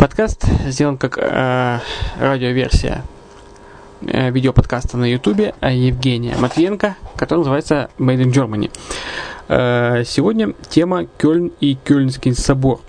Подкаст сделан как э, радиоверсия э, видеоподкаста на ютубе Евгения Матвиенко, который называется Made in Germany. Сегодня тема Кёльн и Кёльнский собор.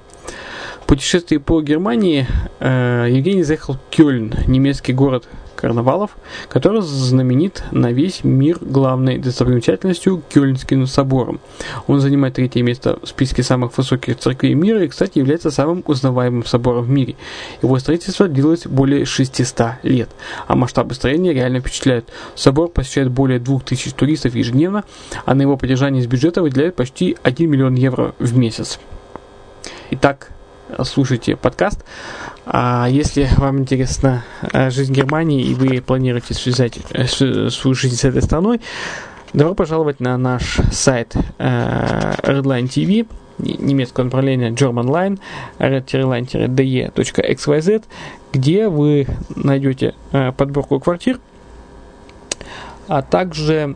В путешествии по Германии Евгений заехал в Кёльн, немецкий город карнавалов, который знаменит на весь мир главной достопримечательностью Кёльнским собором. Он занимает третье место в списке самых высоких церквей мира и, кстати, является самым узнаваемым собором в мире. Его строительство длилось более 600 лет, а масштабы строения реально впечатляют. Собор посещает более 2000 туристов ежедневно, а на его поддержание из бюджета выделяют почти 1 миллион евро в месяц. Итак, слушайте подкаст. А если вам интересна э, жизнь Германии и вы планируете связать э, свою жизнь с этой страной, добро пожаловать на наш сайт э, Redline TV, немецкого направления Germanline, red-line-de.xyz, где вы найдете подборку квартир, а также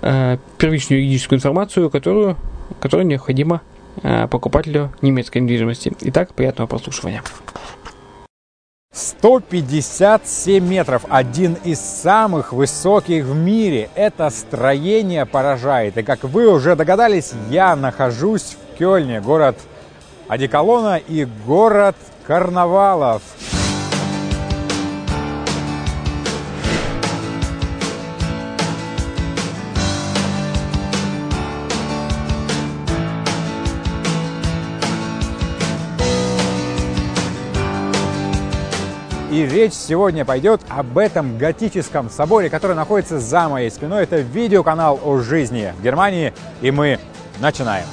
первичную юридическую информацию, которую, необходимо Э, покупателю немецкой недвижимости. Итак, приятного прослушивания. 157 метров, один из самых высоких в мире. Это строение поражает. И как вы уже догадались, я нахожусь в Кёльне, город одеколона и город карнавалов. И речь сегодня пойдет об этом готическом соборе, который находится за моей спиной. Это видеоканал о жизни в Германии. И мы начинаем.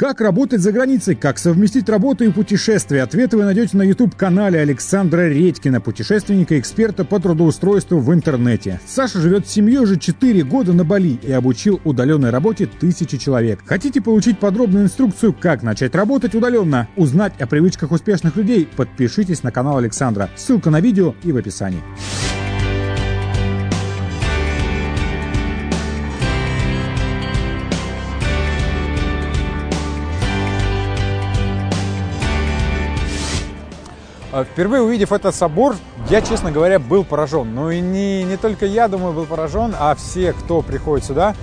Как работать за границей? Как совместить работу и путешествия? Ответы вы найдете на YouTube-канале Александра Редькина, путешественника эксперта по трудоустройству в интернете. Саша живет с семьей уже 4 года на Бали и обучил удаленной работе тысячи человек. Хотите получить подробную инструкцию, как начать работать удаленно? Узнать о привычках успешных людей? Подпишитесь на канал Александра. Ссылка на видео и в описании. Впервые увидев этот собор, я, честно говоря, был поражен. Ну и не, не только я, думаю, был поражен, а все, кто приходит сюда.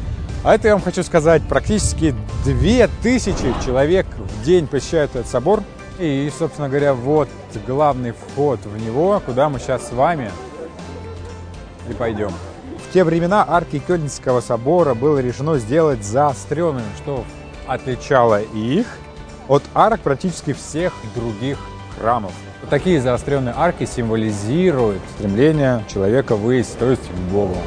А это, я вам хочу сказать, практически 2000 человек в день посещают этот собор. И, собственно говоря, вот главный вход в него, куда мы сейчас с вами и пойдем. В те времена арки Кёльнского собора было решено сделать заостренными, что отличало их от арок практически всех других храмов. Такие заостренные арки символизируют стремление человека выйти, то есть к Богу.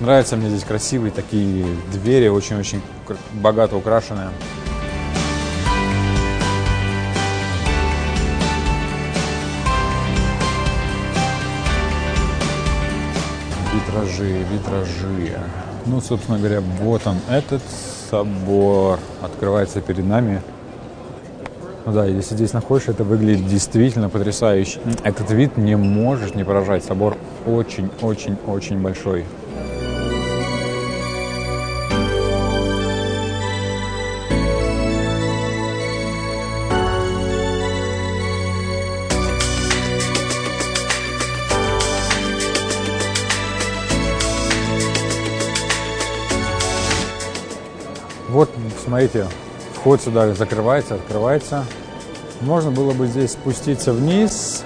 Нравятся мне здесь красивые такие двери, очень-очень богато украшенные. Витражи, витражи. Ну, собственно говоря, вот он, этот собор открывается перед нами. Ну да, если здесь находишься, это выглядит действительно потрясающе. Этот вид не можешь не поражать. Собор очень-очень-очень большой. Смотрите, вход сюда закрывается, открывается. Можно было бы здесь спуститься вниз,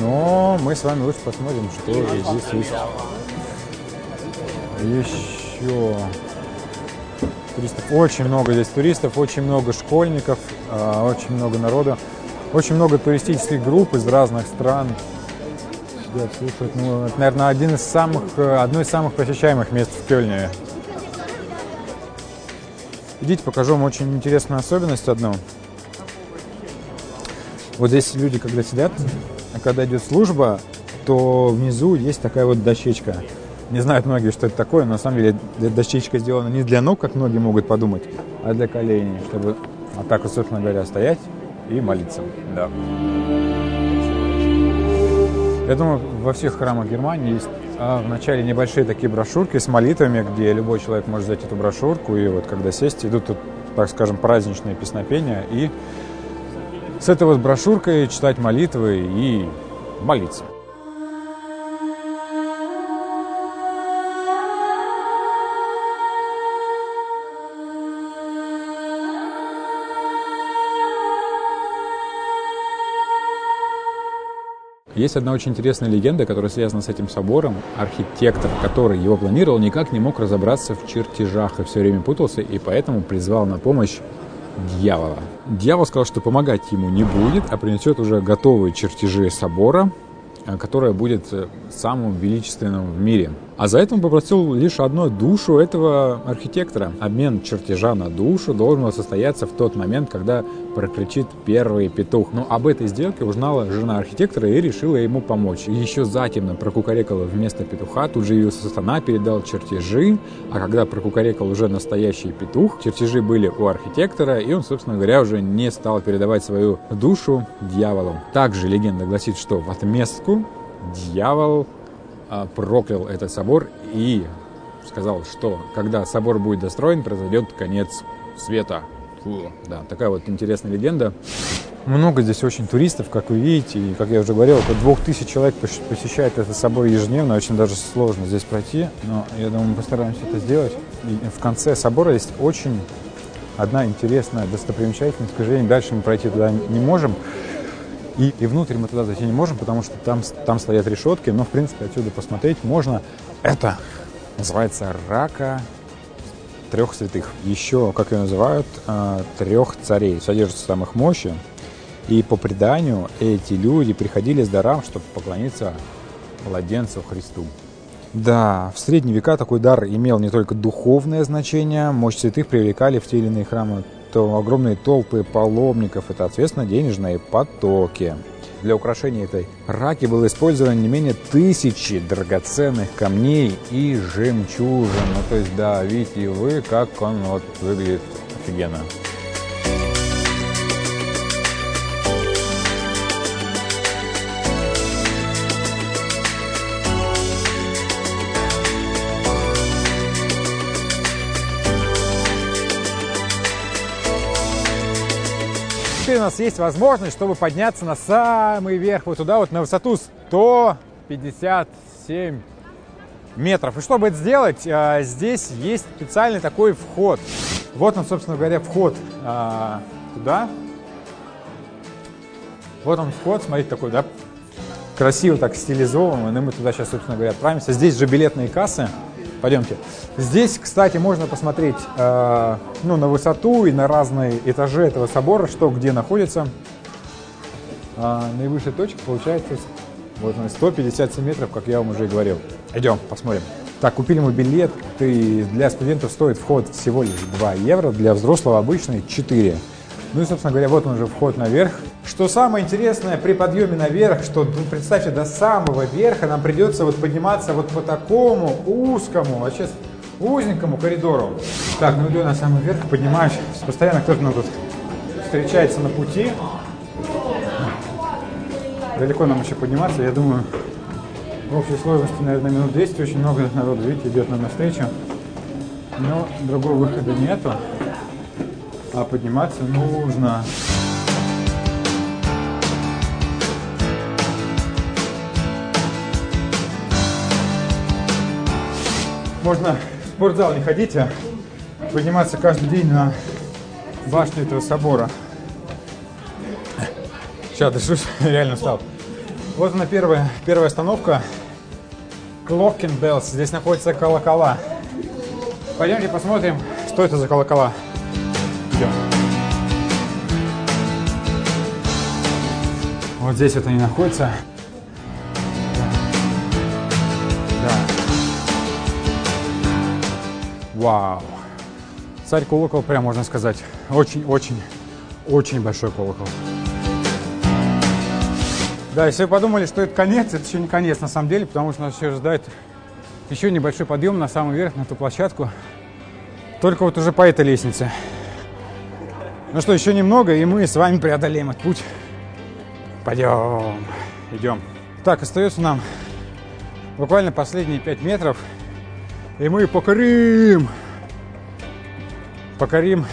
но мы с вами лучше посмотрим, что здесь есть. Еще туристов. Очень много здесь туристов, очень много школьников, а, очень много народа. Очень много туристических групп из разных стран сидят, слушают. Ну, это, наверное, один из самых, одно из самых посещаемых мест в Кёльне. Идите, покажу вам очень интересную особенность одну. Вот здесь люди, когда сидят, а когда идет служба, то внизу есть такая вот дощечка. Не знают многие, что это такое, но на самом деле дощечка сделана не для ног, как многие могут подумать, а для коленей, чтобы вот так собственно говоря, стоять и молиться. Да. Я думаю, во всех храмах Германии есть а, вначале небольшие такие брошюрки с молитвами, где любой человек может взять эту брошюрку, и вот когда сесть, идут тут, так скажем, праздничные песнопения, и с этой вот брошюркой читать молитвы и молиться. Есть одна очень интересная легенда, которая связана с этим собором. Архитектор, который его планировал, никак не мог разобраться в чертежах и все время путался, и поэтому призвал на помощь дьявола. Дьявол сказал, что помогать ему не будет, а принесет уже готовые чертежи собора, которая будет э, самым величественным в мире. А за это он попросил лишь одну душу этого архитектора. Обмен чертежа на душу должен был состояться в тот момент, когда прокричит первый петух. Но об этой сделке узнала жена архитектора и решила ему помочь. Еще затемно прокукарекала вместо петуха, тут же явился сатана, передал чертежи, а когда прокукарекал уже настоящий петух, чертежи были у архитектора, и он, собственно говоря, уже не стал передавать свою душу дьяволу. Также легенда гласит, что в отместку дьявол а, проклял этот собор и сказал, что когда собор будет достроен, произойдет конец света. Фу. Да, такая вот интересная легенда. Много здесь очень туристов, как вы видите, и, как я уже говорил, около двух тысяч человек посещает этот собор ежедневно, очень даже сложно здесь пройти, но я думаю, мы постараемся это сделать. И в конце собора есть очень одна интересная достопримечательность, к сожалению, дальше мы пройти туда не можем, и, и внутрь мы туда зайти не можем, потому что там, там стоят решетки, но, в принципе, отсюда посмотреть можно. Это называется рака трех святых. Еще, как ее называют, э, трех царей. Содержится там их мощи. И по преданию эти люди приходили с даром, чтобы поклониться младенцу Христу. Да, в средние века такой дар имел не только духовное значение, мощь святых привлекали в те или иные храмы то огромные толпы паломников – это, соответственно, денежные потоки. Для украшения этой раки было использовано не менее тысячи драгоценных камней и жемчужин. Ну, то есть, да, видите вы, как он вот выглядит офигенно. Нас есть возможность, чтобы подняться на самый верх, вот туда, вот на высоту 157 метров. И чтобы это сделать, а, здесь есть специальный такой вход. Вот он, собственно говоря, вход а, туда. Вот он вход, смотрите, такой, да, красиво так стилизованный. И мы туда сейчас, собственно говоря, отправимся. Здесь же билетные кассы. Пойдемте. Здесь, кстати, можно посмотреть э, ну, на высоту и на разные этажи этого собора, что где находится. А наивысшая точка получается вот 157 метров, как я вам уже и говорил. Идем, посмотрим. Так, купили мы билет, и для студентов стоит вход всего лишь 2 евро, для взрослого обычный 4. Ну и, собственно говоря, вот он уже вход наверх. Что самое интересное, при подъеме наверх, что, ну, представьте, до самого верха нам придется вот подниматься вот по такому узкому, а сейчас узенькому коридору. Так, ну иду на самый верх, поднимаюсь. Постоянно кто-то нам тут встречается на пути. Далеко нам еще подниматься, я думаю, в общей сложности, наверное, минут 10, очень много народу, видите, идет нам навстречу. Но другого выхода нету а подниматься нужно. Можно в спортзал не ходить, а подниматься каждый день на башню этого собора. Сейчас дышусь, реально устал. Вот она первая, первая остановка. Clocking Bells. Здесь находятся колокола. Пойдемте посмотрим, что это за колокола. Вот здесь вот они находятся. Да. Вау. Царь колокол, прям можно сказать. Очень-очень, очень большой колокол. Да, если вы подумали, что это конец, это еще не конец на самом деле, потому что нас еще ждать Еще небольшой подъем на самый верх, на эту площадку. Только вот уже по этой лестнице. Ну что, еще немного, и мы с вами преодолеем этот путь. Пойдем, идем. Так, остается нам буквально последние 5 метров, и мы покорим, покорим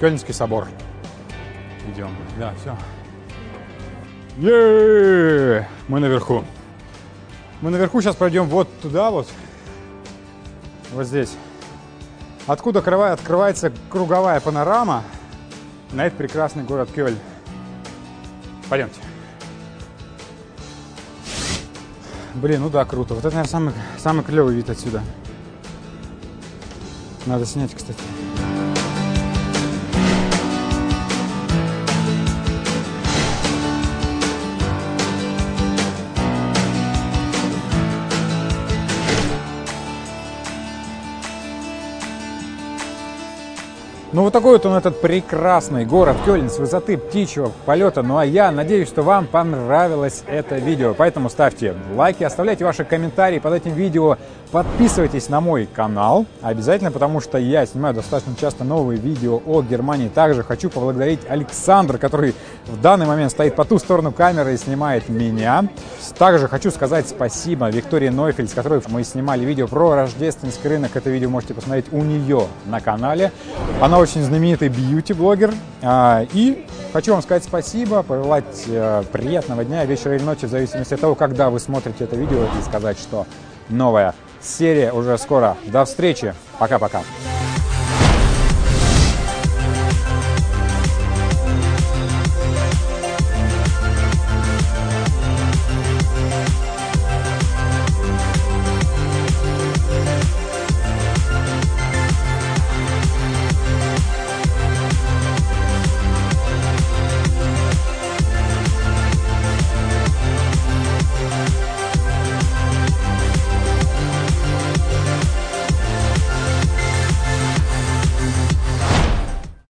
Кёльнский собор. Идем, да, все. е Мы наверху. Мы наверху сейчас пройдем вот туда вот, вот здесь. Откуда открывается круговая панорама на этот прекрасный город Кёльн. Пойдемте. Блин, ну да, круто. Вот это, наверное, самый, самый клевый вид отсюда. Надо снять, кстати. Ну вот такой вот он этот прекрасный город Кёльн с высоты птичьего полета. Ну а я надеюсь, что вам понравилось это видео. Поэтому ставьте лайки, оставляйте ваши комментарии под этим видео. Подписывайтесь на мой канал обязательно, потому что я снимаю достаточно часто новые видео о Германии. Также хочу поблагодарить Александра, который в данный момент стоит по ту сторону камеры и снимает меня. Также хочу сказать спасибо Виктории Нойфельд, с которой мы снимали видео про рождественский рынок. Это видео можете посмотреть у нее на канале. Она очень знаменитый бьюти-блогер. А, и хочу вам сказать спасибо, пожелать э, приятного дня, вечера или ночи, в зависимости от того, когда вы смотрите это видео, и сказать, что новая серия уже скоро. До встречи. Пока-пока.